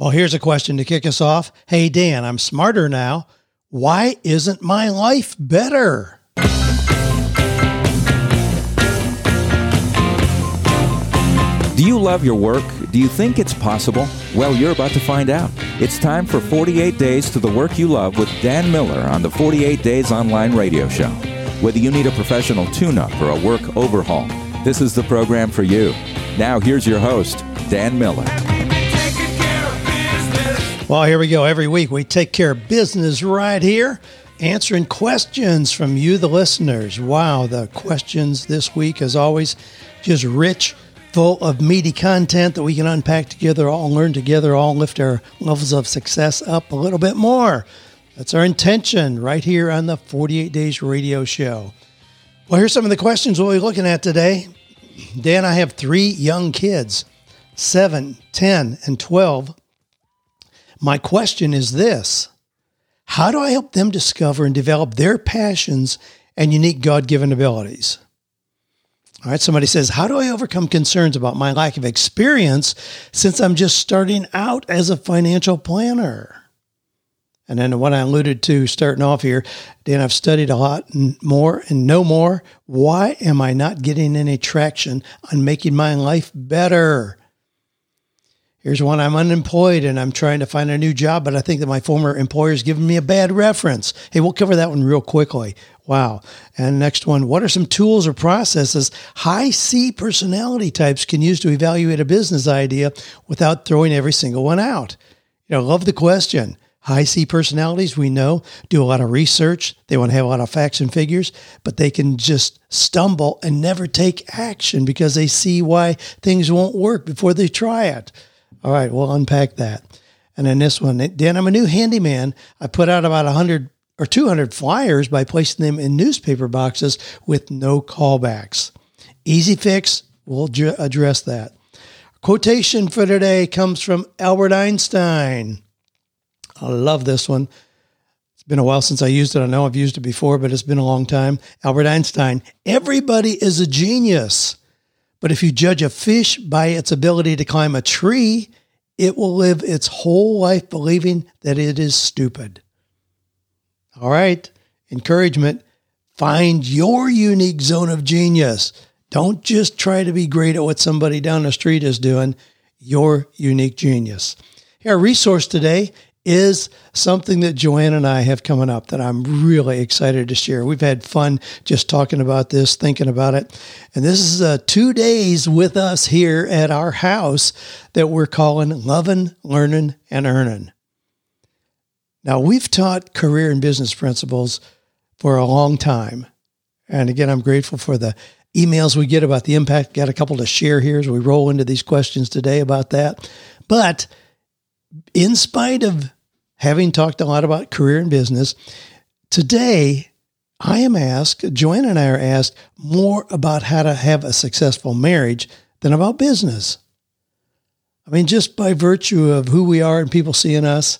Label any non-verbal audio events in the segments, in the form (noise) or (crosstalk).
Well, here's a question to kick us off. Hey, Dan, I'm smarter now. Why isn't my life better? Do you love your work? Do you think it's possible? Well, you're about to find out. It's time for 48 Days to the Work You Love with Dan Miller on the 48 Days Online Radio Show. Whether you need a professional tune up or a work overhaul, this is the program for you. Now, here's your host, Dan Miller. Well, here we go. Every week we take care of business right here, answering questions from you, the listeners. Wow, the questions this week, as always, just rich full of meaty content that we can unpack together, all learn together, all lift our levels of success up a little bit more. That's our intention right here on the 48 Days Radio Show. Well, here's some of the questions we'll be looking at today. Dan, I have three young kids, 7, 10, and 12. My question is this How do I help them discover and develop their passions and unique God given abilities? All right, somebody says, How do I overcome concerns about my lack of experience since I'm just starting out as a financial planner? And then what I alluded to starting off here, Dan, I've studied a lot more and no more. Why am I not getting any traction on making my life better? Here's one I'm unemployed and I'm trying to find a new job, but I think that my former employer is giving me a bad reference. Hey, we'll cover that one real quickly. Wow. And next one, what are some tools or processes high C personality types can use to evaluate a business idea without throwing every single one out? You know, love the question. High C personalities, we know, do a lot of research. They want to have a lot of facts and figures, but they can just stumble and never take action because they see why things won't work before they try it. All right, we'll unpack that. And then this one, Dan, I'm a new handyman. I put out about 100 or 200 flyers by placing them in newspaper boxes with no callbacks. Easy fix, we'll address that. Quotation for today comes from Albert Einstein. I love this one. It's been a while since I used it. I know I've used it before, but it's been a long time. Albert Einstein Everybody is a genius. But if you judge a fish by its ability to climb a tree, it will live its whole life believing that it is stupid. All right, encouragement. Find your unique zone of genius. Don't just try to be great at what somebody down the street is doing. Your unique genius. Our resource today is something that Joanne and I have coming up that I'm really excited to share. We've had fun just talking about this, thinking about it. And this is uh, two days with us here at our house that we're calling Loving, Learning, and Earning. Now, we've taught career and business principles for a long time. And again, I'm grateful for the emails we get about the impact. Got a couple to share here as we roll into these questions today about that. But in spite of having talked a lot about career and business, today I am asked, Joanne and I are asked more about how to have a successful marriage than about business. I mean, just by virtue of who we are and people seeing us,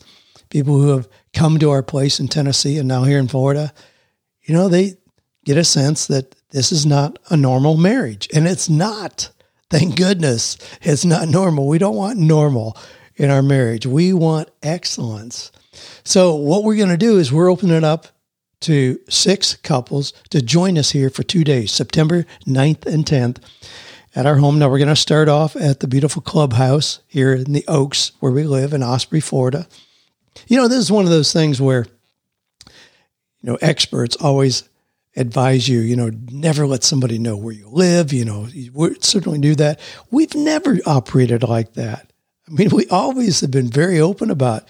people who have come to our place in Tennessee and now here in Florida, you know, they get a sense that this is not a normal marriage. And it's not. Thank goodness it's not normal. We don't want normal in our marriage. We want excellence. So, what we're going to do is we're opening it up to six couples to join us here for two days, September 9th and 10th at our home. Now, we're going to start off at the beautiful clubhouse here in the Oaks where we live in Osprey, Florida. You know, this is one of those things where, you know, experts always advise you, you know, never let somebody know where you live. You know, we certainly do that. We've never operated like that. I mean, we always have been very open about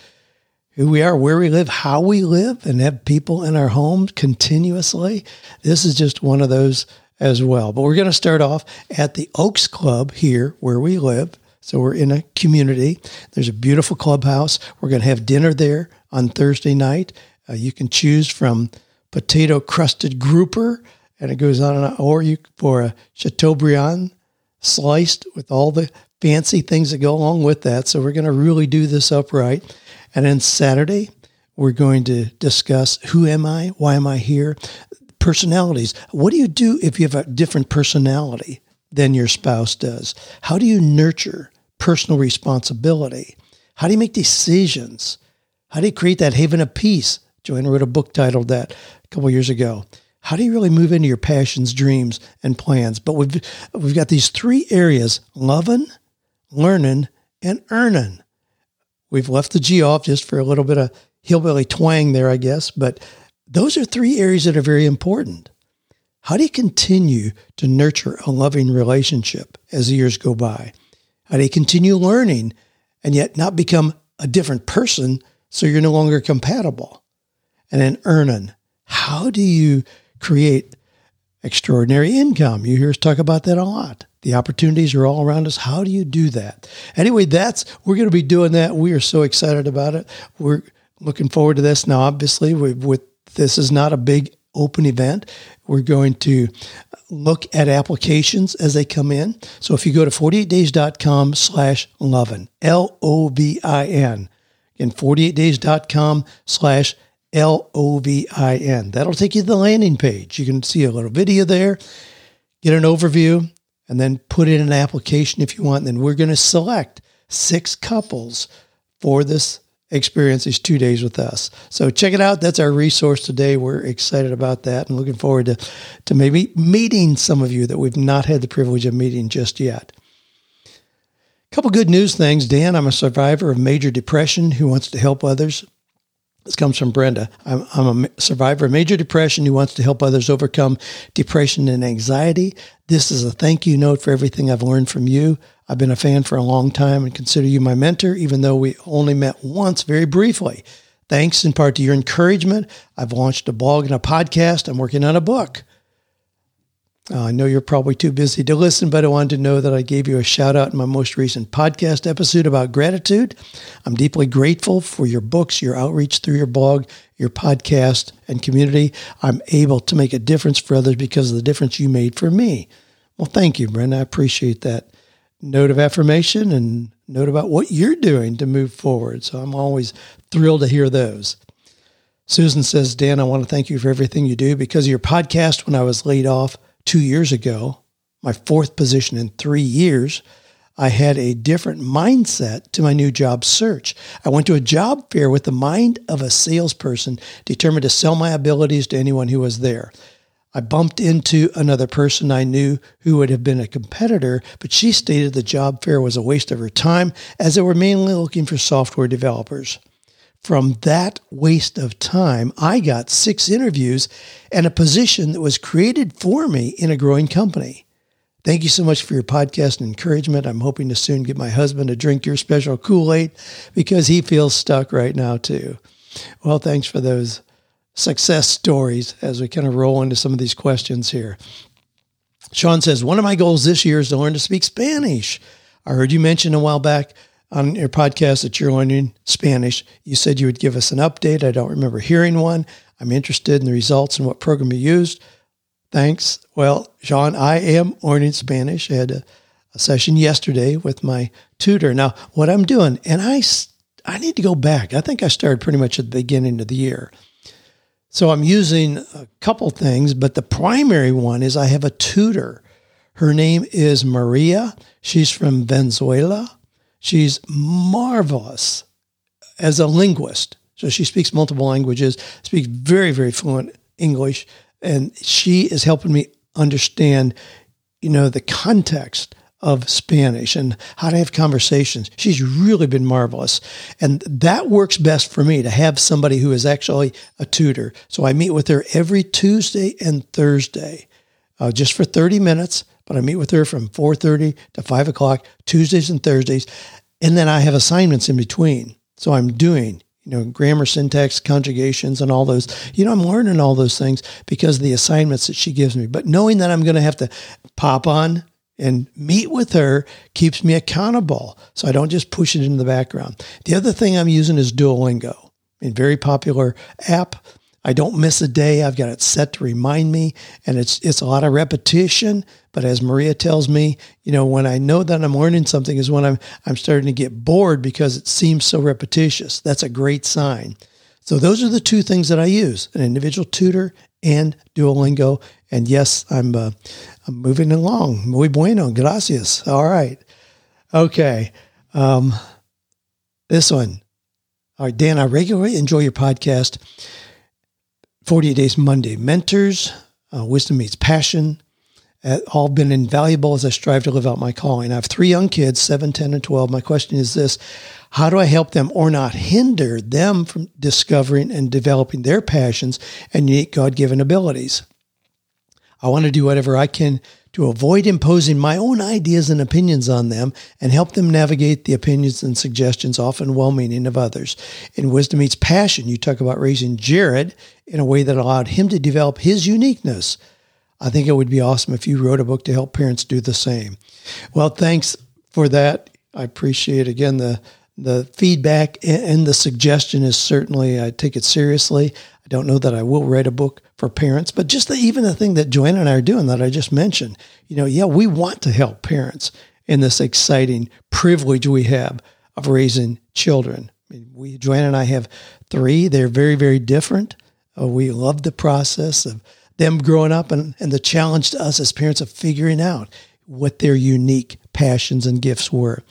who we are, where we live, how we live, and have people in our homes continuously. This is just one of those as well. But we're going to start off at the Oaks Club here where we live. So we're in a community. There's a beautiful clubhouse. We're going to have dinner there on Thursday night. Uh, you can choose from potato crusted grouper, and it goes on, and on or you for a Chateaubriand sliced with all the fancy things that go along with that. So we're going to really do this upright. And then Saturday, we're going to discuss who am I? Why am I here? Personalities. What do you do if you have a different personality than your spouse does? How do you nurture personal responsibility? How do you make decisions? How do you create that haven of peace? Joanne wrote a book titled that a couple years ago. How do you really move into your passions, dreams, and plans? But we've we've got these three areas: loving, learning, and earning. We've left the G off just for a little bit of hillbilly twang there, I guess. But those are three areas that are very important. How do you continue to nurture a loving relationship as the years go by? How do you continue learning and yet not become a different person so you're no longer compatible? And then earning. How do you create extraordinary income? You hear us talk about that a lot. The opportunities are all around us. How do you do that? Anyway, that's we're going to be doing that. We are so excited about it. We're looking forward to this. Now, obviously, we, with this is not a big open event. We're going to look at applications as they come in. So if you go to 48days.com slash lovin, L-O-V-I-N, and 48days.com slash L-O-V-I-N. That'll take you to the landing page. You can see a little video there, get an overview, and then put in an application if you want. And then we're going to select six couples for this experience these two days with us. So check it out. That's our resource today. We're excited about that and looking forward to, to maybe meeting some of you that we've not had the privilege of meeting just yet. A couple good news things. Dan, I'm a survivor of major depression who wants to help others. This comes from Brenda. I'm, I'm, a survivor of major depression who wants to help others overcome depression and anxiety. This is a thank you note for everything I've learned from you. I've been a fan for a long time and consider you my mentor, even though we only met once very briefly. Thanks in part to your encouragement, I've launched a blog and a podcast. I'm working on a book. Uh, I know you're probably too busy to listen, but I wanted to know that I gave you a shout out in my most recent podcast episode about gratitude. I'm deeply grateful for your books, your outreach through your blog, your podcast, and community. I'm able to make a difference for others because of the difference you made for me. Well, thank you, Brenda. I appreciate that note of affirmation and note about what you're doing to move forward. So I'm always thrilled to hear those. Susan says, Dan, I want to thank you for everything you do because of your podcast when I was laid off two years ago, my fourth position in three years, I had a different mindset to my new job search. I went to a job fair with the mind of a salesperson, determined to sell my abilities to anyone who was there. I bumped into another person I knew who would have been a competitor, but she stated the job fair was a waste of her time as they were mainly looking for software developers. From that waste of time, I got six interviews and a position that was created for me in a growing company. Thank you so much for your podcast and encouragement. I'm hoping to soon get my husband to drink your special Kool Aid because he feels stuck right now, too. Well, thanks for those success stories as we kind of roll into some of these questions here. Sean says, One of my goals this year is to learn to speak Spanish. I heard you mention a while back on your podcast that you're learning Spanish. You said you would give us an update. I don't remember hearing one. I'm interested in the results and what program you used. Thanks. Well, Sean, I am learning Spanish. I had a, a session yesterday with my tutor. Now, what I'm doing, and I, I need to go back. I think I started pretty much at the beginning of the year. So I'm using a couple things, but the primary one is I have a tutor. Her name is Maria. She's from Venezuela. She's marvelous as a linguist. So she speaks multiple languages, speaks very, very fluent English, and she is helping me understand, you know, the context of Spanish and how to have conversations. She's really been marvelous. And that works best for me to have somebody who is actually a tutor. So I meet with her every Tuesday and Thursday, uh, just for 30 minutes but I meet with her from 4.30 to 5 o'clock, Tuesdays and Thursdays. And then I have assignments in between. So I'm doing, you know, grammar, syntax, conjugations, and all those. You know, I'm learning all those things because of the assignments that she gives me. But knowing that I'm going to have to pop on and meet with her keeps me accountable. So I don't just push it in the background. The other thing I'm using is Duolingo, a very popular app I don't miss a day. I've got it set to remind me, and it's it's a lot of repetition. But as Maria tells me, you know, when I know that I'm learning something is when I'm I'm starting to get bored because it seems so repetitious. That's a great sign. So those are the two things that I use: an individual tutor and Duolingo. And yes, I'm uh, I'm moving along. Muy bueno, gracias. All right, okay. Um, This one. All right, Dan, I regularly enjoy your podcast, 48 Days Monday. Mentors, uh, Wisdom Meets Passion, uh, all been invaluable as I strive to live out my calling. I have three young kids, 7, 10, and 12. My question is this How do I help them or not hinder them from discovering and developing their passions and unique God given abilities? I want to do whatever I can to avoid imposing my own ideas and opinions on them and help them navigate the opinions and suggestions, often well meaning, of others. In Wisdom Meets Passion, you talk about raising Jared in a way that allowed him to develop his uniqueness. I think it would be awesome if you wrote a book to help parents do the same. Well, thanks for that. I appreciate again the the feedback and the suggestion is certainly I take it seriously. I don't know that I will write a book for parents, but just the, even the thing that Joanne and I are doing that I just mentioned, you know, yeah, we want to help parents in this exciting privilege we have of raising children. I mean, we, Joanne and I have three. They're very, very different. Uh, we love the process of them growing up and, and the challenge to us as parents of figuring out what their unique passions and gifts were.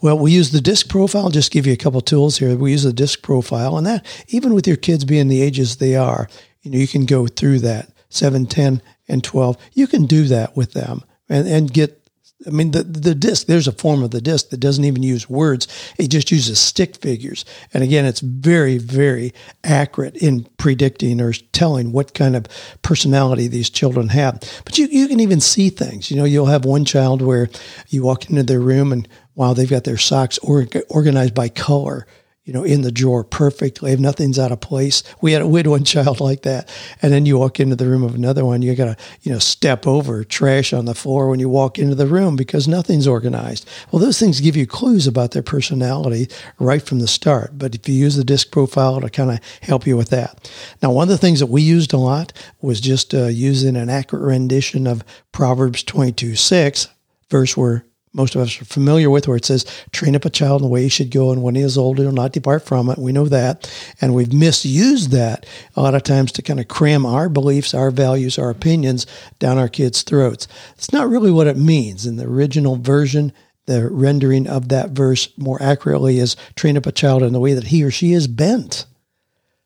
Well, we use the DISC profile. I'll just give you a couple tools here. We use the DISC profile, and that even with your kids being the ages they are, you know, you can go through that 7, 10, and 12. You can do that with them and, and get I mean, the, the DISC, there's a form of the DISC that doesn't even use words. It just uses stick figures. And again, it's very, very accurate in predicting or telling what kind of personality these children have. But you, you can even see things. You know, you'll have one child where you walk into their room and while they've got their socks or, organized by color, you know, in the drawer perfectly. If nothing's out of place, we had we had one child like that, and then you walk into the room of another one, you got to you know step over trash on the floor when you walk into the room because nothing's organized. Well, those things give you clues about their personality right from the start. But if you use the DISC profile to kind of help you with that. Now, one of the things that we used a lot was just uh, using an accurate rendition of Proverbs twenty two six verse where most of us are familiar with, where it says, train up a child in the way he should go, and when he is old, he'll not depart from it. We know that. And we've misused that a lot of times to kind of cram our beliefs, our values, our opinions down our kids' throats. It's not really what it means. In the original version, the rendering of that verse more accurately is train up a child in the way that he or she is bent.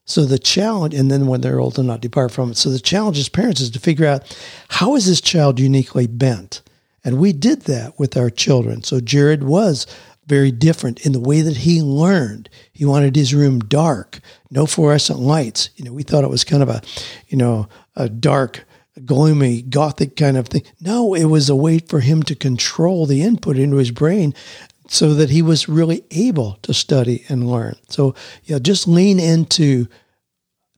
So the challenge, and then when they're old, to not depart from it. So the challenge as parents is to figure out how is this child uniquely bent? And we did that with our children. So Jared was very different in the way that he learned. He wanted his room dark, no fluorescent lights. You know, we thought it was kind of a, you know, a dark, gloomy, gothic kind of thing. No, it was a way for him to control the input into his brain so that he was really able to study and learn. So, you know, just lean into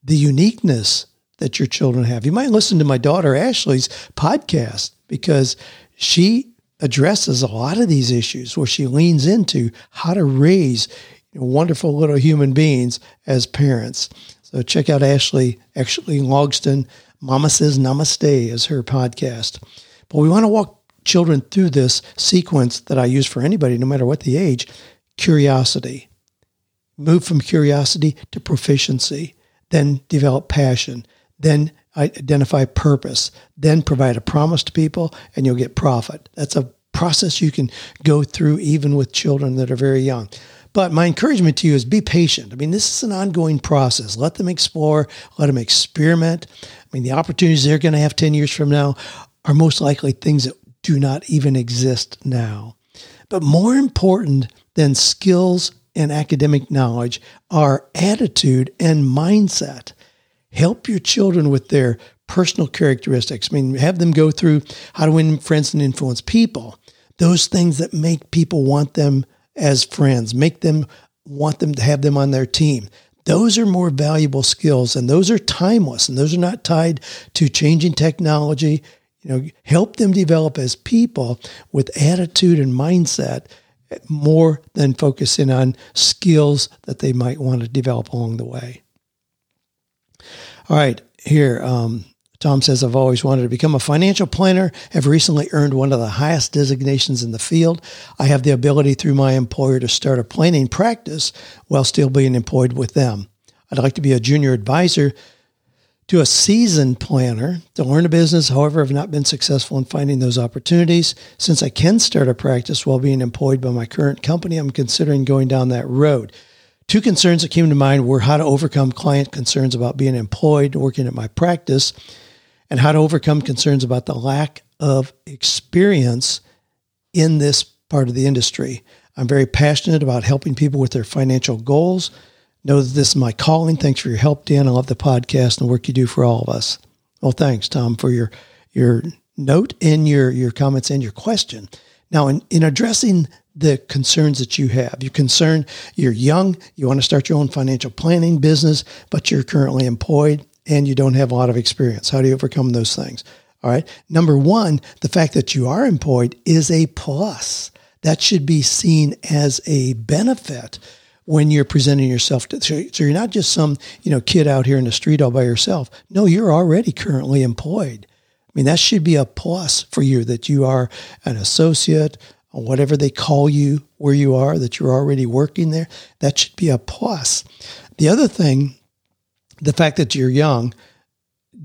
the uniqueness that your children have. You might listen to my daughter Ashley's podcast because she addresses a lot of these issues where she leans into how to raise wonderful little human beings as parents. So check out Ashley, Ashley Logsdon. Mama Says Namaste is her podcast. But we want to walk children through this sequence that I use for anybody, no matter what the age curiosity. Move from curiosity to proficiency, then develop passion, then identify purpose, then provide a promise to people, and you'll get profit. That's a process you can go through even with children that are very young. But my encouragement to you is be patient. I mean, this is an ongoing process. Let them explore, let them experiment. I mean, the opportunities they're going to have 10 years from now are most likely things that do not even exist now. But more important than skills and academic knowledge are attitude and mindset help your children with their personal characteristics. I mean, have them go through how to win friends and influence people. Those things that make people want them as friends, make them want them to have them on their team. Those are more valuable skills and those are timeless and those are not tied to changing technology. You know, help them develop as people with attitude and mindset more than focusing on skills that they might want to develop along the way. All right, here, um, Tom says, I've always wanted to become a financial planner, have recently earned one of the highest designations in the field. I have the ability through my employer to start a planning practice while still being employed with them. I'd like to be a junior advisor to a seasoned planner to learn a business. However, I've not been successful in finding those opportunities. Since I can start a practice while being employed by my current company, I'm considering going down that road. Two concerns that came to mind were how to overcome client concerns about being employed, working at my practice, and how to overcome concerns about the lack of experience in this part of the industry. I'm very passionate about helping people with their financial goals Know that this is my calling. Thanks for your help, Dan. I love the podcast and the work you do for all of us. Well, thanks, Tom, for your your note and your your comments and your question. Now, in, in addressing the concerns that you have, you're concerned, you're young, you want to start your own financial planning business, but you're currently employed and you don't have a lot of experience. How do you overcome those things? All right. Number one, the fact that you are employed is a plus. That should be seen as a benefit when you're presenting yourself to so, so you're not just some you know kid out here in the street all by yourself no you're already currently employed i mean that should be a plus for you that you are an associate or whatever they call you where you are that you're already working there that should be a plus the other thing the fact that you're young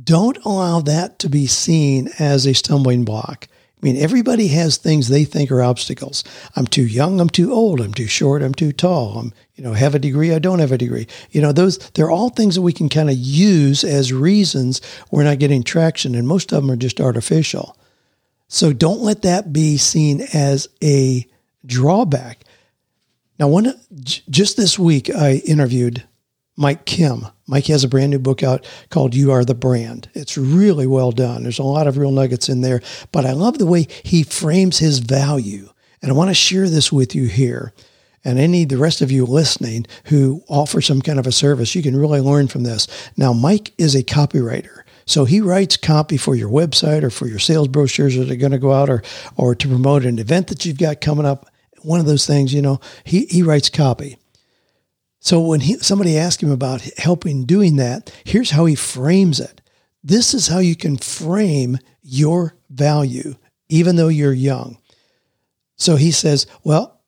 don't allow that to be seen as a stumbling block I mean, everybody has things they think are obstacles. I'm too young. I'm too old. I'm too short. I'm too tall. I'm, you know, have a degree. I don't have a degree. You know, those, they're all things that we can kind of use as reasons we're not getting traction. And most of them are just artificial. So don't let that be seen as a drawback. Now, one, just this week, I interviewed Mike Kim. Mike has a brand new book out called You Are the Brand. It's really well done. There's a lot of real nuggets in there, but I love the way he frames his value. And I want to share this with you here. And any the rest of you listening who offer some kind of a service, you can really learn from this. Now, Mike is a copywriter. So he writes copy for your website or for your sales brochures that are going to go out or or to promote an event that you've got coming up. One of those things, you know, he, he writes copy. So when he, somebody asked him about helping doing that, here's how he frames it. This is how you can frame your value, even though you're young. So he says, well,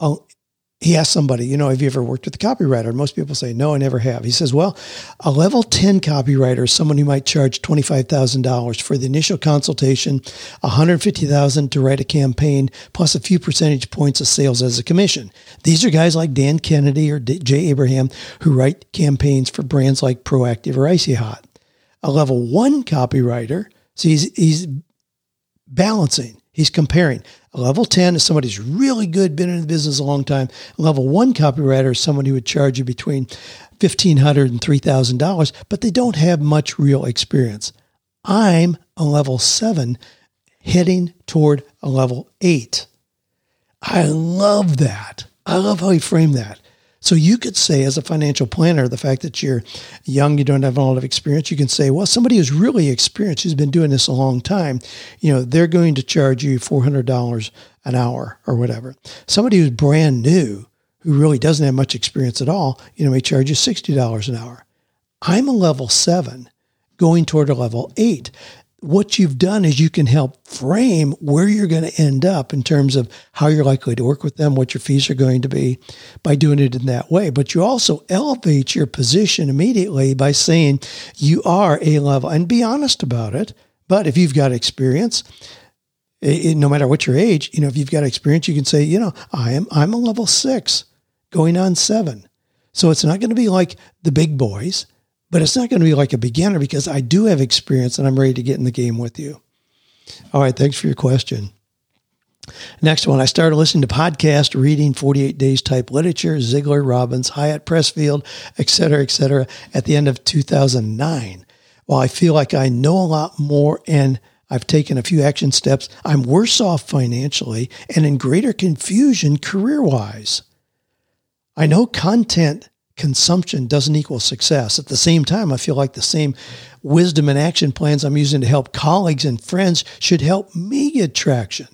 he asked somebody, you know, have you ever worked with a copywriter? Most people say, no, I never have. He says, well, a level 10 copywriter is someone who might charge $25,000 for the initial consultation, $150,000 to write a campaign, plus a few percentage points of sales as a commission. These are guys like Dan Kennedy or Jay Abraham who write campaigns for brands like Proactiv or Icy Hot. A level one copywriter, so he's, he's balancing. He's comparing. A level 10 is somebody who's really good, been in the business a long time. Level one copywriter is someone who would charge you between $1,500 and $3,000, but they don't have much real experience. I'm a level seven heading toward a level eight. I love that. I love how he framed that. So you could say, as a financial planner, the fact that you're young, you don't have a lot of experience, you can say, well, somebody who's really experienced, who's been doing this a long time, you know, they're going to charge you $400 an hour or whatever. Somebody who's brand new, who really doesn't have much experience at all, you know, may charge you $60 an hour. I'm a level seven going toward a level eight what you've done is you can help frame where you're going to end up in terms of how you're likely to work with them, what your fees are going to be by doing it in that way. But you also elevate your position immediately by saying you are a level and be honest about it. But if you've got experience, it, no matter what your age, you know, if you've got experience, you can say, you know, I am, I'm a level six going on seven. So it's not going to be like the big boys but it's not going to be like a beginner because I do have experience and I'm ready to get in the game with you. All right. Thanks for your question. Next one, I started listening to podcast, reading 48 days type literature, Ziglar, Robbins, Hyatt, Pressfield, et cetera, et cetera, at the end of 2009. While I feel like I know a lot more and I've taken a few action steps, I'm worse off financially and in greater confusion career wise. I know content consumption doesn't equal success. At the same time, I feel like the same wisdom and action plans I'm using to help colleagues and friends should help me get traction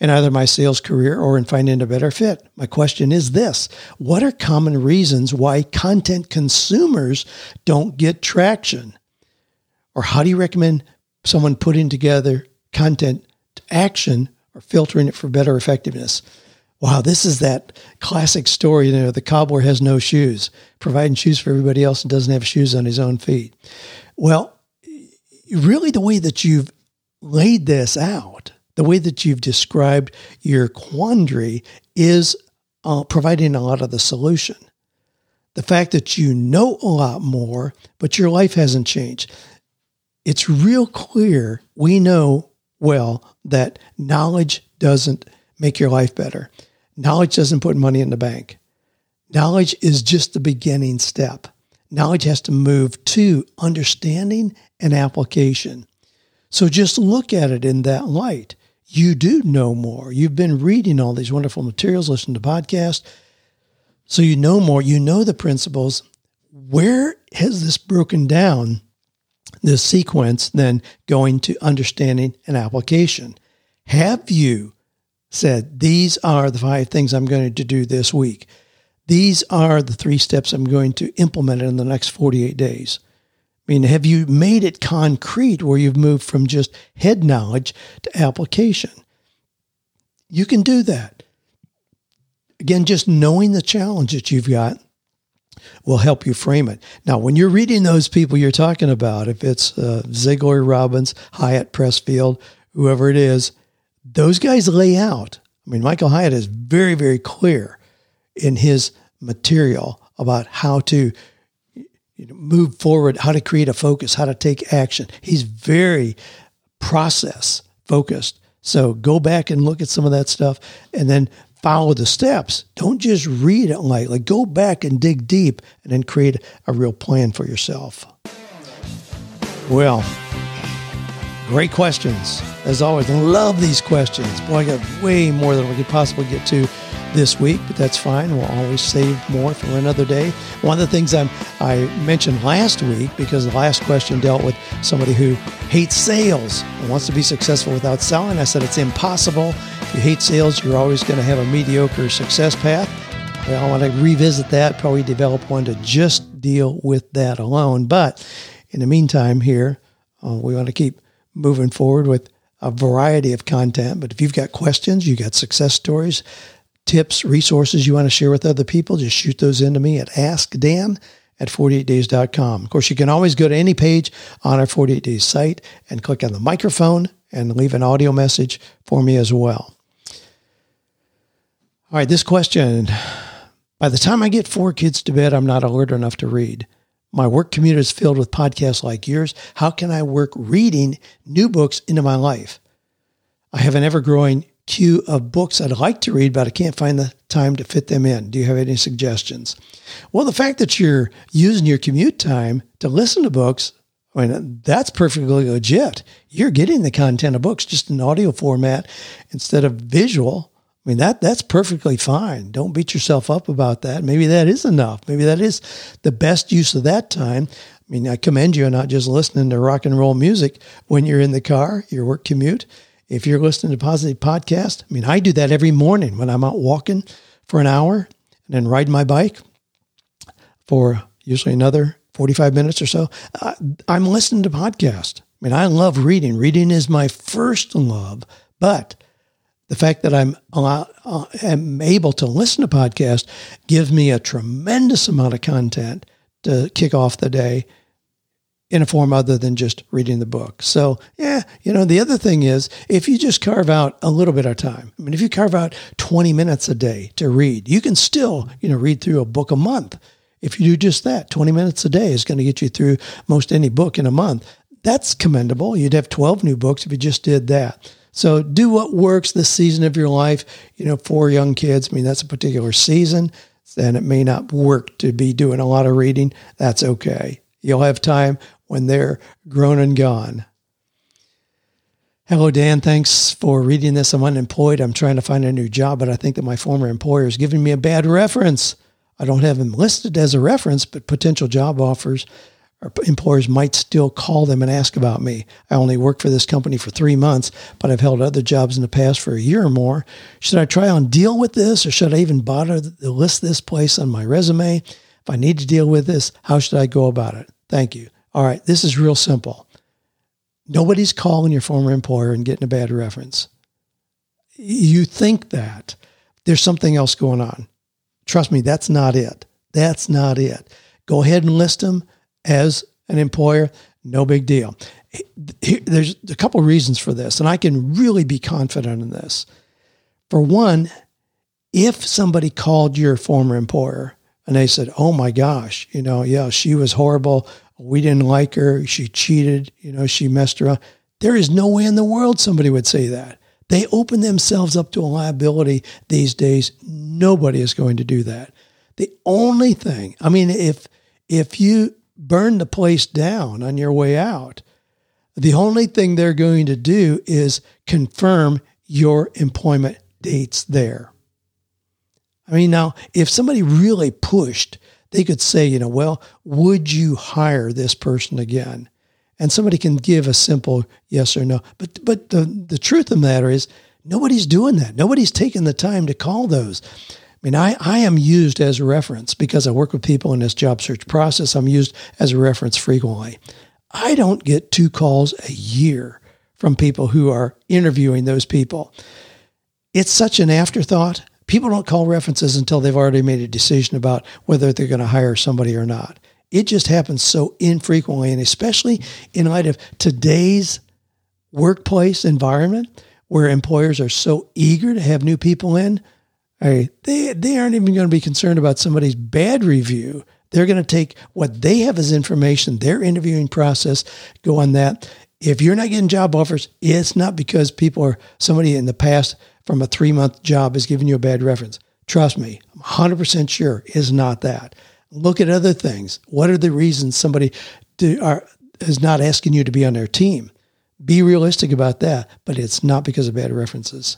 in either my sales career or in finding a better fit. My question is this What are common reasons why content consumers don't get traction? Or how do you recommend someone putting together content action or filtering it for better effectiveness? Wow, this is that classic story. You know, the cobbler has no shoes, providing shoes for everybody else and doesn't have shoes on his own feet. Well, really the way that you've laid this out, the way that you've described your quandary is uh, providing a lot of the solution. The fact that you know a lot more, but your life hasn't changed. It's real clear. We know well that knowledge doesn't make your life better. Knowledge doesn't put money in the bank. Knowledge is just the beginning step. Knowledge has to move to understanding and application. So just look at it in that light. You do know more. You've been reading all these wonderful materials, listening to podcasts. So you know more. You know the principles. Where has this broken down, this sequence, then going to understanding and application? Have you said, These are the five things I'm going to do this week? These are the three steps I'm going to implement in the next 48 days. I mean, have you made it concrete where you've moved from just head knowledge to application? You can do that. Again, just knowing the challenge that you've got will help you frame it. Now, when you're reading those people you're talking about, if it's uh, Ziglar, Robbins, Hyatt, Pressfield, whoever it is, those guys lay out. I mean, Michael Hyatt is very, very clear in his material about how to you know, move forward, how to create a focus, how to take action. He's very process focused. So go back and look at some of that stuff and then follow the steps. Don't just read it lightly. Go back and dig deep and then create a real plan for yourself. Well, great questions. As always, love these questions. Boy, I got way more than we could possibly get to this week, but that's fine. We'll always save more for another day. One of the things I'm, I mentioned last week, because the last question dealt with somebody who hates sales and wants to be successful without selling, I said it's impossible. If you hate sales, you're always going to have a mediocre success path. Well, I want to revisit that, probably develop one to just deal with that alone. But in the meantime, here, uh, we want to keep moving forward with a variety of content. But if you've got questions, you've got success stories, tips, resources you want to share with other people, just shoot those into me at askdan at 48days.com. Of course, you can always go to any page on our 48 Days site and click on the microphone and leave an audio message for me as well. All right, this question. By the time I get four kids to bed, I'm not alert enough to read. My work commute is filled with podcasts like yours. How can I work reading new books into my life? I have an ever growing queue of books I'd like to read, but I can't find the time to fit them in. Do you have any suggestions? Well, the fact that you're using your commute time to listen to books, I mean, that's perfectly legit. You're getting the content of books just in audio format instead of visual. I mean, that that's perfectly fine. Don't beat yourself up about that. Maybe that is enough. Maybe that is the best use of that time. I mean, I commend you on not just listening to rock and roll music when you're in the car, your work commute if you're listening to Positive Podcast, I mean, I do that every morning when I'm out walking for an hour and then ride my bike for usually another 45 minutes or so. Uh, I'm listening to podcast. I mean, I love reading. Reading is my first love, but the fact that I'm uh, am able to listen to podcast gives me a tremendous amount of content to kick off the day in a form other than just reading the book. So, yeah, you know, the other thing is if you just carve out a little bit of time, I mean, if you carve out 20 minutes a day to read, you can still, you know, read through a book a month. If you do just that, 20 minutes a day is going to get you through most any book in a month. That's commendable. You'd have 12 new books if you just did that. So do what works this season of your life. You know, for young kids, I mean, that's a particular season. Then it may not work to be doing a lot of reading. That's okay. You'll have time when they're grown and gone. Hello, Dan. Thanks for reading this. I'm unemployed. I'm trying to find a new job, but I think that my former employer is giving me a bad reference. I don't have him listed as a reference, but potential job offers employers might still call them and ask about me. I only worked for this company for three months, but I've held other jobs in the past for a year or more. Should I try on deal with this or should I even bother to list this place on my resume? If I need to deal with this, how should I go about it? Thank you. All right, this is real simple. Nobody's calling your former employer and getting a bad reference. You think that there's something else going on. Trust me, that's not it. That's not it. Go ahead and list them as an employer, no big deal. There's a couple reasons for this, and I can really be confident in this. For one, if somebody called your former employer and they said, "Oh my gosh, you know, yeah, she was horrible. We didn't like her. She cheated. You know, she messed around." There is no way in the world somebody would say that. They open themselves up to a liability these days. Nobody is going to do that. The only thing, I mean, if if you burn the place down on your way out, the only thing they're going to do is confirm your employment dates there. I mean, now, if somebody really pushed, they could say, you know, well, would you hire this person again? And somebody can give a simple yes or no. But but the, the truth of the matter is nobody's doing that. Nobody's taking the time to call those. I mean, I, I am used as a reference because I work with people in this job search process. I'm used as a reference frequently. I don't get two calls a year from people who are interviewing those people. It's such an afterthought. People don't call references until they've already made a decision about whether they're going to hire somebody or not. It just happens so infrequently, and especially in light of today's workplace environment where employers are so eager to have new people in They, they aren't even going to be concerned about somebody's bad review. They're going to take what they have as information, their interviewing process, go on that. If you're not getting job offers, it's not because people are somebody in the past from a three month job is giving you a bad reference. Trust me, I'm 100% sure is not that. Look at other things. What are the reasons somebody do, are, is not asking you to be on their team? Be realistic about that, but it's not because of bad references.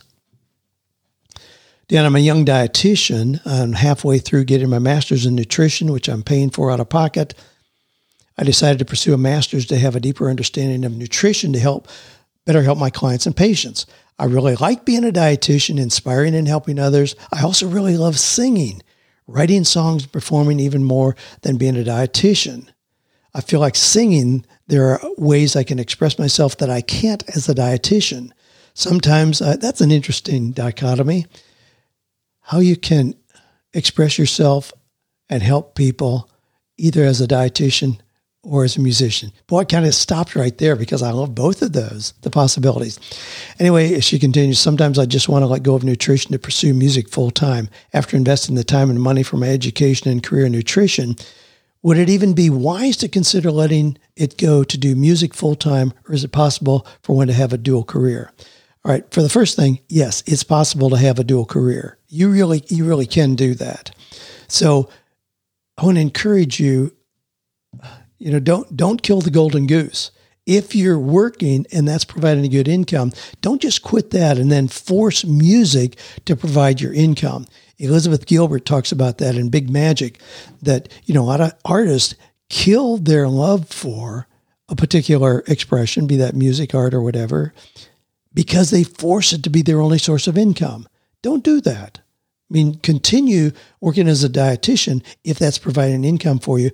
Dan, I'm a young dietitian. I'm halfway through getting my master's in nutrition, which I'm paying for out of pocket. I decided to pursue a master's to have a deeper understanding of nutrition to help better help my clients and patients. I really like being a dietitian, inspiring and helping others. I also really love singing, writing songs, performing even more than being a dietitian. I feel like singing, there are ways I can express myself that I can't as a dietitian. Sometimes uh, that's an interesting dichotomy how you can express yourself and help people either as a dietitian or as a musician. Boy, I kind of stopped right there because I love both of those, the possibilities. Anyway, she continues, sometimes I just want to let go of nutrition to pursue music full time. After investing the time and money for my education and career in nutrition, would it even be wise to consider letting it go to do music full time, or is it possible for one to have a dual career? All right, for the first thing, yes, it's possible to have a dual career you really you really can do that. So I want to encourage you, you know, don't don't kill the golden goose. If you're working and that's providing a good income, don't just quit that and then force music to provide your income. Elizabeth Gilbert talks about that in Big Magic, that you know a lot of artists kill their love for a particular expression, be that music, art, or whatever, because they force it to be their only source of income. Don't do that. I mean, continue working as a dietitian if that's providing income for you.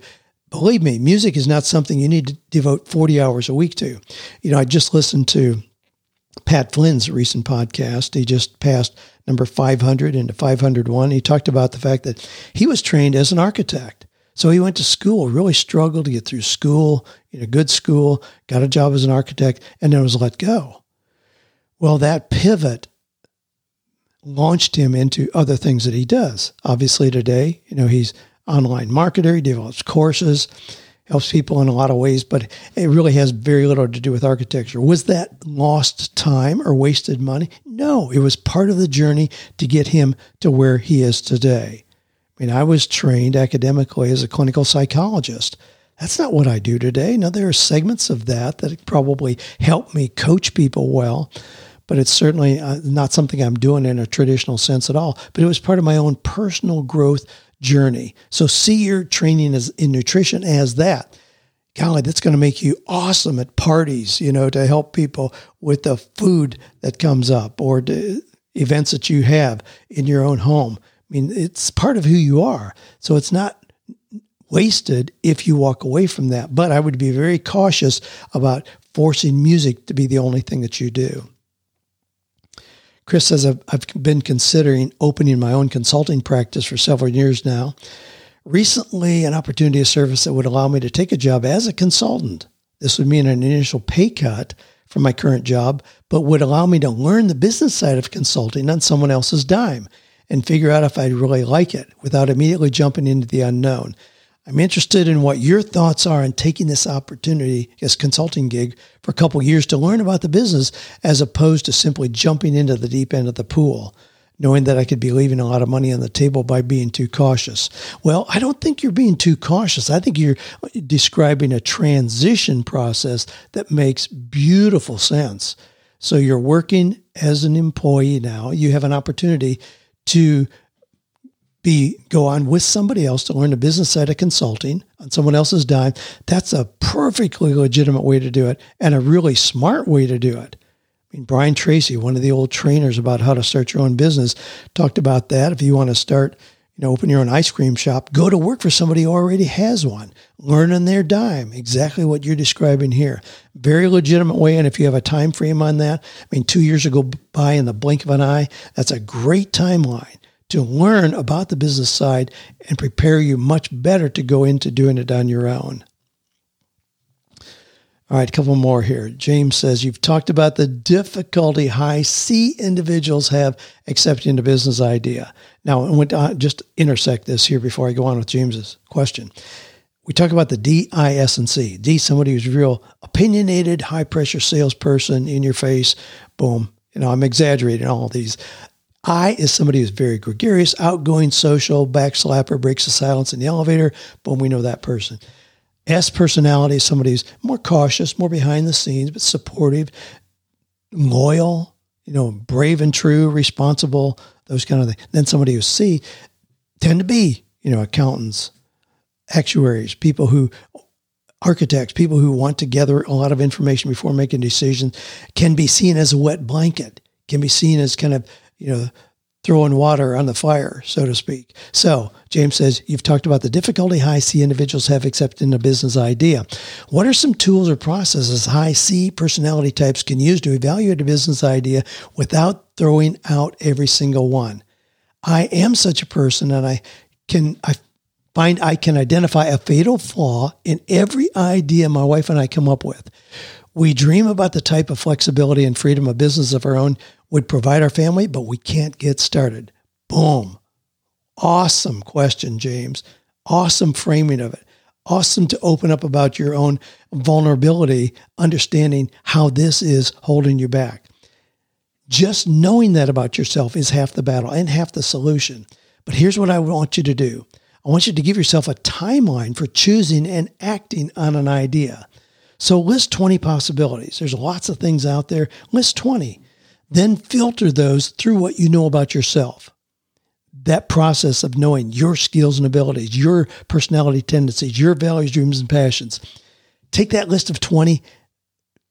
Believe me, music is not something you need to devote 40 hours a week to. You know, I just listened to Pat Flynn's recent podcast. He just passed number 500 into 501. He talked about the fact that he was trained as an architect. So he went to school, really struggled to get through school, you know, good school, got a job as an architect, and then was let go. Well, that pivot launched him into other things that he does. Obviously, today, you know, he's online marketer. He develops courses, helps people in a lot of ways, but it really has very little to do with architecture. Was that lost time or wasted money? No, it was part of the journey to get him to where he is today. I mean, I was trained academically as a clinical psychologist. That's not what I do today. Now, there are segments of that that probably help me coach people well but it's certainly uh, not something I'm doing in a traditional sense at all. But it was part of my own personal growth journey. So see your training as in nutrition as that. Golly, that's going to make you awesome at parties, you know, to help people with the food that comes up or events that you have in your own home. I mean, it's part of who you are. So it's not wasted if you walk away from that. But I would be very cautious about forcing music to be the only thing that you do. Chris says, I've, I've been considering opening my own consulting practice for several years now. Recently, an opportunity of service that would allow me to take a job as a consultant. This would mean an initial pay cut from my current job, but would allow me to learn the business side of consulting on someone else's dime and figure out if I'd really like it without immediately jumping into the unknown. I'm interested in what your thoughts are on taking this opportunity as consulting gig for a couple years to learn about the business as opposed to simply jumping into the deep end of the pool knowing that I could be leaving a lot of money on the table by being too cautious. Well, I don't think you're being too cautious. I think you're describing a transition process that makes beautiful sense. So you're working as an employee now. You have an opportunity to be go on with somebody else to learn the business side of consulting on someone else's dime. That's a perfectly legitimate way to do it and a really smart way to do it. I mean, Brian Tracy, one of the old trainers about how to start your own business, talked about that. If you want to start, you know, open your own ice cream shop, go to work for somebody who already has one. Learn on their dime. Exactly what you're describing here. Very legitimate way. And if you have a time frame on that, I mean, two years ago by in the blink of an eye, that's a great timeline to learn about the business side and prepare you much better to go into doing it on your own. All right, a couple more here. James says, You've talked about the difficulty high C individuals have accepting a business idea. Now, I want to uh, just intersect this here before I go on with James's question. We talk about the D, I, S, and C. D, somebody who's real opinionated, high pressure salesperson in your face. Boom. You know, I'm exaggerating all these. I is somebody who's very gregarious, outgoing, social, backslapper, breaks the silence in the elevator. Boom, we know that person. S personality is somebody who's more cautious, more behind the scenes, but supportive, loyal, you know, brave and true, responsible, those kind of things. Then somebody who's C tend to be, you know, accountants, actuaries, people who architects, people who want to gather a lot of information before making decisions, can be seen as a wet blanket, can be seen as kind of, you know, throwing water on the fire, so to speak. So James says, you've talked about the difficulty high C individuals have accepting a business idea. What are some tools or processes high C personality types can use to evaluate a business idea without throwing out every single one? I am such a person and I can, I find I can identify a fatal flaw in every idea my wife and I come up with. We dream about the type of flexibility and freedom of business of our own would provide our family, but we can't get started. Boom. Awesome question, James. Awesome framing of it. Awesome to open up about your own vulnerability, understanding how this is holding you back. Just knowing that about yourself is half the battle and half the solution. But here's what I want you to do I want you to give yourself a timeline for choosing and acting on an idea. So list 20 possibilities. There's lots of things out there. List 20. Then filter those through what you know about yourself. That process of knowing your skills and abilities, your personality tendencies, your values, dreams, and passions. Take that list of 20,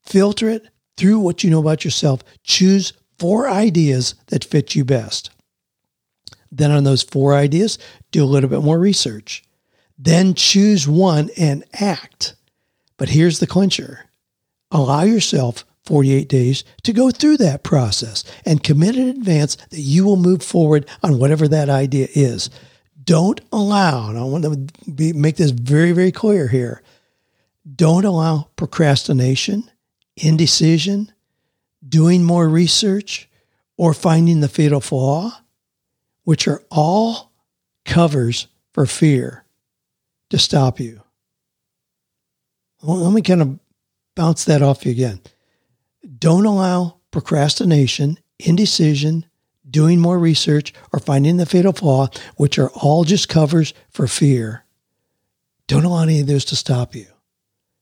filter it through what you know about yourself. Choose four ideas that fit you best. Then, on those four ideas, do a little bit more research. Then choose one and act. But here's the clincher allow yourself 48 days to go through that process and commit in advance that you will move forward on whatever that idea is. Don't allow, and I want to be, make this very, very clear here don't allow procrastination, indecision, doing more research, or finding the fatal flaw, which are all covers for fear to stop you. Well, let me kind of bounce that off you again. Don't allow procrastination, indecision, doing more research, or finding the fatal flaw, which are all just covers for fear. Don't allow any of those to stop you.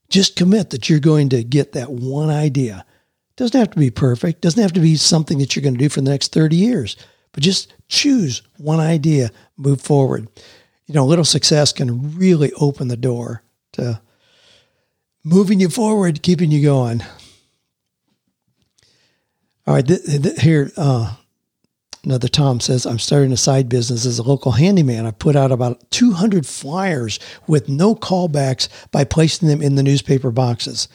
Just commit that you're going to get that one idea. Doesn't have to be perfect, doesn't have to be something that you're going to do for the next 30 years, but just choose one idea, move forward. You know, little success can really open the door to moving you forward, keeping you going. All right, th- th- here, uh, another Tom says, I'm starting a side business as a local handyman. I put out about 200 flyers with no callbacks by placing them in the newspaper boxes.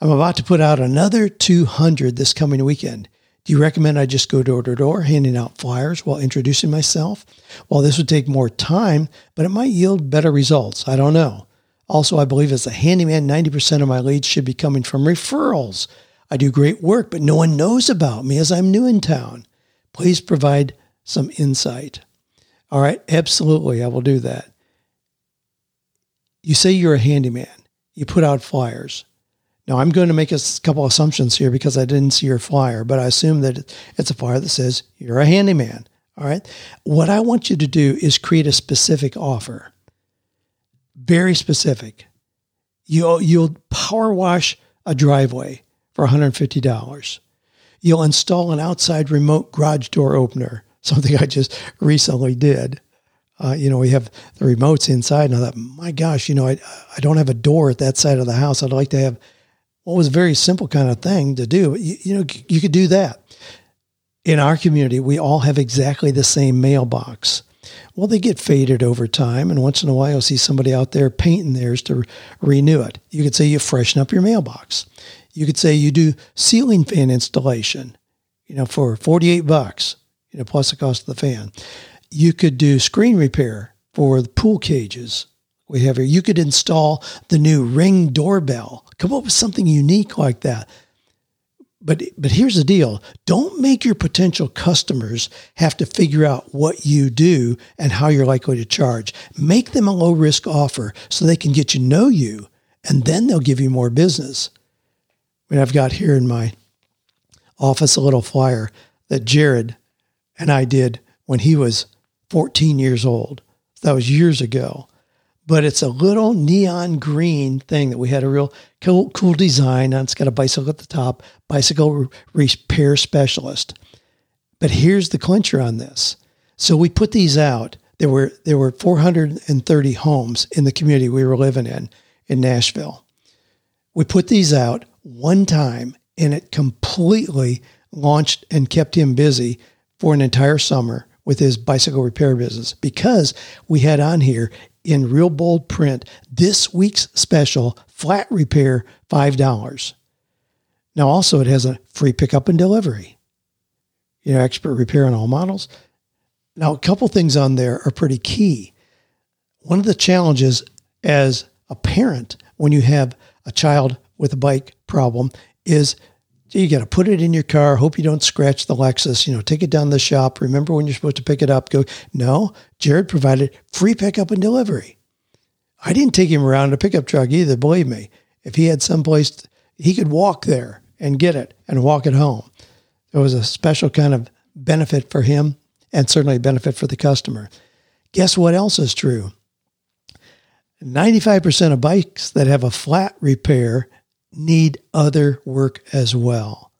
I'm about to put out another 200 this coming weekend. Do you recommend I just go door to door handing out flyers while introducing myself? While this would take more time, but it might yield better results. I don't know. Also, I believe as a handyman, 90% of my leads should be coming from referrals. I do great work, but no one knows about me as I'm new in town. Please provide some insight. All right, absolutely, I will do that. You say you're a handyman, you put out flyers. Now, I'm going to make a couple assumptions here because I didn't see your flyer, but I assume that it's a flyer that says you're a handyman. All right. What I want you to do is create a specific offer, very specific. You'll, you'll power wash a driveway for $150. You'll install an outside remote garage door opener, (laughs) something I just recently did. Uh, you know, we have the remotes inside, and I thought, my gosh, you know, I, I don't have a door at that side of the house. I'd like to have what was a very simple kind of thing to do. You, you know, you could do that. In our community, we all have exactly the same mailbox. Well, they get faded over time, and once in a while, you'll see somebody out there painting theirs to renew it. You could say you freshen up your mailbox. You could say you do ceiling fan installation, you know, for 48 bucks, you know, plus the cost of the fan. You could do screen repair for the pool cages we have here. You could install the new ring doorbell. Come up with something unique like that. But but here's the deal. Don't make your potential customers have to figure out what you do and how you're likely to charge. Make them a low risk offer so they can get to know you and then they'll give you more business. I mean, I've got here in my office a little flyer that Jared and I did when he was 14 years old. That was years ago but it's a little neon green thing that we had a real cool, cool design on. It's got a bicycle at the top, bicycle repair specialist. But here's the clincher on this. So we put these out. There were there were 430 homes in the community we were living in in Nashville. We put these out one time and it completely launched and kept him busy for an entire summer with his bicycle repair business because we had on here in real bold print this week's special flat repair $5. Now, also, it has a free pickup and delivery. You know, expert repair on all models. Now, a couple things on there are pretty key. One of the challenges as a parent when you have a child with a bike problem is you got to put it in your car. Hope you don't scratch the Lexus. You know, take it down the shop. Remember when you're supposed to pick it up. Go. No, Jared provided free pickup and delivery. I didn't take him around a pickup truck either. Believe me, if he had someplace he could walk there and get it and walk it home, it was a special kind of benefit for him and certainly a benefit for the customer. Guess what else is true? 95% of bikes that have a flat repair need other work as well.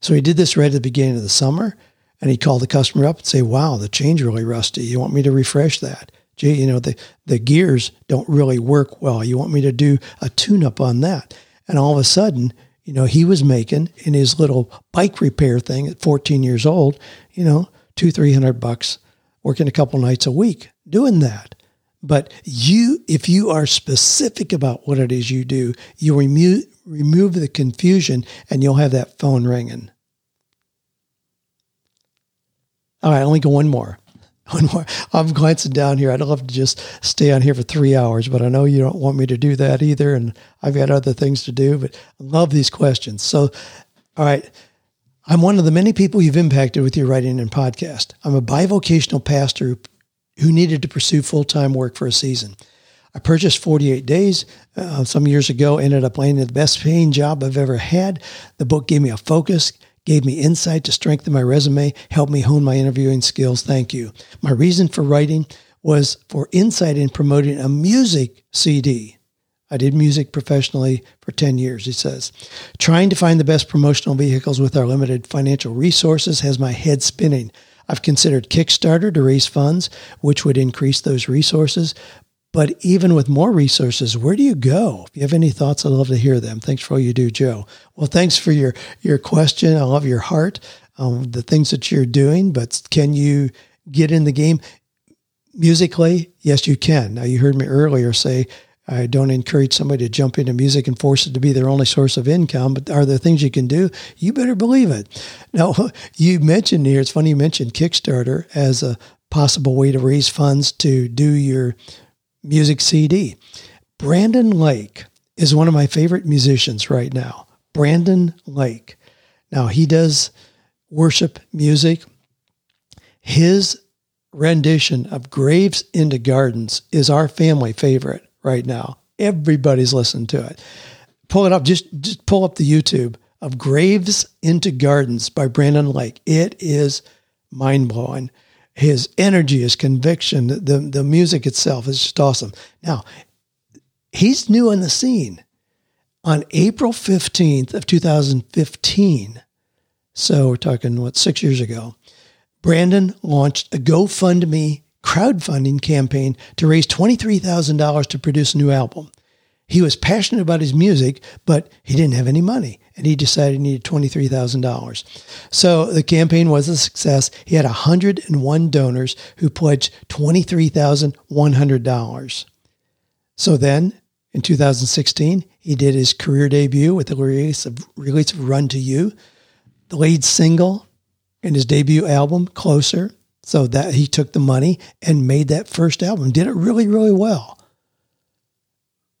So he did this right at the beginning of the summer and he called the customer up and say, wow, the chain's really rusty. You want me to refresh that? Gee, you know, the, the gears don't really work well. You want me to do a tune up on that? And all of a sudden, you know, he was making in his little bike repair thing at 14 years old, you know, two, 300 bucks working a couple nights a week doing that. But you, if you are specific about what it is you do, you remove, remove the confusion and you'll have that phone ringing. All right, only go one more. (laughs) One more. I'm glancing down here. I'd love to just stay on here for three hours, but I know you don't want me to do that either. And I've got other things to do, but I love these questions. So, all right. I'm one of the many people you've impacted with your writing and podcast. I'm a bivocational pastor who needed to pursue full time work for a season. I purchased 48 Days uh, some years ago, ended up landing the best paying job I've ever had. The book gave me a focus, gave me insight to strengthen my resume, helped me hone my interviewing skills. Thank you. My reason for writing was for insight in promoting a music CD. I did music professionally for 10 years, he says. Trying to find the best promotional vehicles with our limited financial resources has my head spinning. I've considered Kickstarter to raise funds, which would increase those resources. But even with more resources, where do you go? If you have any thoughts, I'd love to hear them. Thanks for all you do, Joe. Well, thanks for your your question. I love your heart, um, the things that you're doing. But can you get in the game musically? Yes, you can. Now, you heard me earlier say I don't encourage somebody to jump into music and force it to be their only source of income, but are there things you can do? You better believe it. Now, (laughs) you mentioned here, it's funny you mentioned Kickstarter as a possible way to raise funds to do your music CD. Brandon Lake is one of my favorite musicians right now. Brandon Lake. Now, he does worship music. His rendition of Graves into Gardens is our family favorite right now. Everybody's listening to it. Pull it up, just, just pull up the YouTube of Graves into Gardens by Brandon Lake. It is mind blowing. His energy, his conviction, the, the music itself is just awesome. Now, he's new on the scene. On April 15th of 2015, so we're talking, what, six years ago, Brandon launched a GoFundMe crowdfunding campaign to raise $23,000 to produce a new album. He was passionate about his music, but he didn't have any money, and he decided he needed $23,000. So the campaign was a success. He had 101 donors who pledged $23,100. So then, in 2016, he did his career debut with the release of, release of Run to You, the lead single in his debut album, Closer. So that he took the money and made that first album, did it really, really well.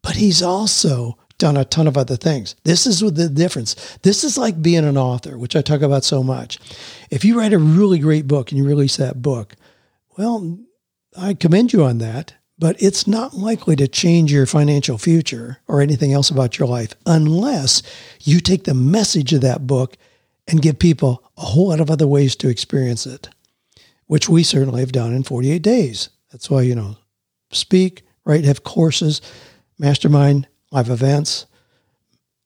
But he's also done a ton of other things. This is the difference. This is like being an author, which I talk about so much. If you write a really great book and you release that book, well, I commend you on that, but it's not likely to change your financial future or anything else about your life unless you take the message of that book and give people a whole lot of other ways to experience it, which we certainly have done in 48 days. That's why, you know, speak, right? Have courses, mastermind, live events,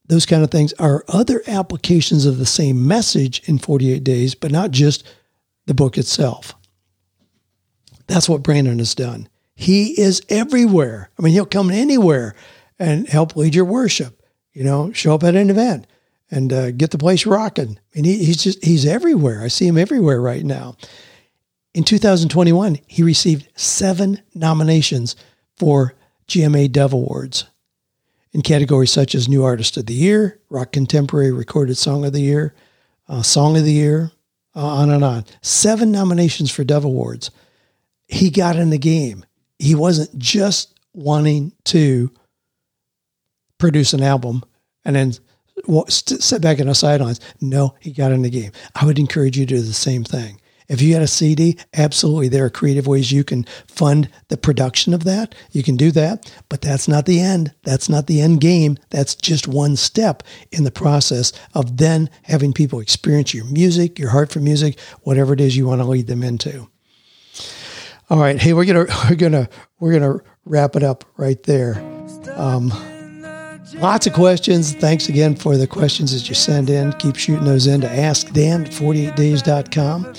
those kind of things are other applications of the same message in 48 days, but not just the book itself. That's what Brandon has done. He is everywhere. I mean, he'll come anywhere and help lead your worship, you know, show up at an event, and uh, get the place rocking. And he, he's just he's everywhere. I see him everywhere right now. In 2021, he received seven nominations for GMA Dove Awards in categories such as New Artist of the Year, Rock Contemporary Recorded Song of the Year, uh, Song of the Year, uh, on and on. Seven nominations for Dove Awards. He got in the game. He wasn't just wanting to produce an album and then sit back in the sidelines. No, he got in the game. I would encourage you to do the same thing. If you had a CD, absolutely, there are creative ways you can fund the production of that. You can do that, but that's not the end. That's not the end game. That's just one step in the process of then having people experience your music, your heart for music, whatever it is you want to lead them into. All right, hey, we're gonna (laughs) we're gonna we're gonna wrap it up right there. Um, Lots of questions. Thanks again for the questions that you send in. Keep shooting those in to askdan at 48days.com.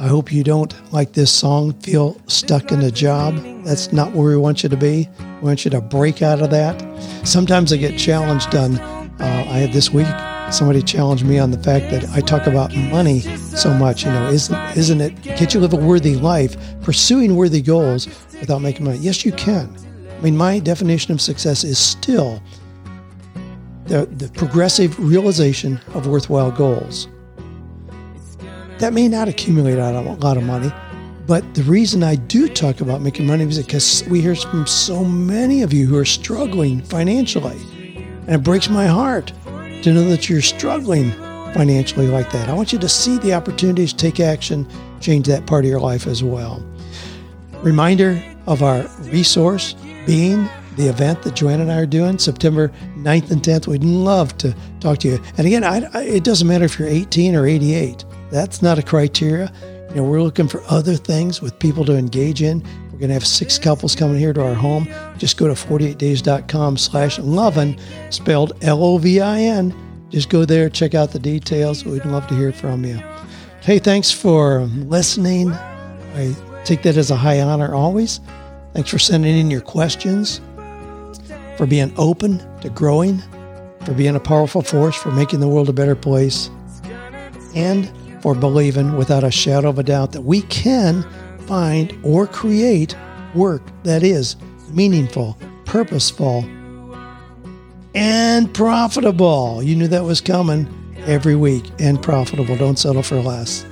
I hope you don't, like this song, feel stuck in a job. That's not where we want you to be. We want you to break out of that. Sometimes I get challenged on, uh, I had this week, somebody challenged me on the fact that I talk about money so much. You know, isn't, isn't it, can't you live a worthy life pursuing worthy goals without making money? Yes, you can. I mean, my definition of success is still the, the progressive realization of worthwhile goals. That may not accumulate a lot of money, but the reason I do talk about making money is because we hear from so many of you who are struggling financially. And it breaks my heart to know that you're struggling financially like that. I want you to see the opportunities, take action, change that part of your life as well. Reminder of our resource being the event that Joanne and I are doing, September 9th and 10th. We'd love to talk to you. And again, I, I, it doesn't matter if you're 18 or 88. That's not a criteria. You know, we're looking for other things with people to engage in. We're going to have six couples coming here to our home. Just go to 48days.com slash lovin, spelled L-O-V-I-N. Just go there, check out the details. We'd love to hear from you. Hey, thanks for listening. I take that as a high honor always. Thanks for sending in your questions for being open to growing, for being a powerful force, for making the world a better place, and for believing without a shadow of a doubt that we can find or create work that is meaningful, purposeful, and profitable. You knew that was coming every week and profitable. Don't settle for less.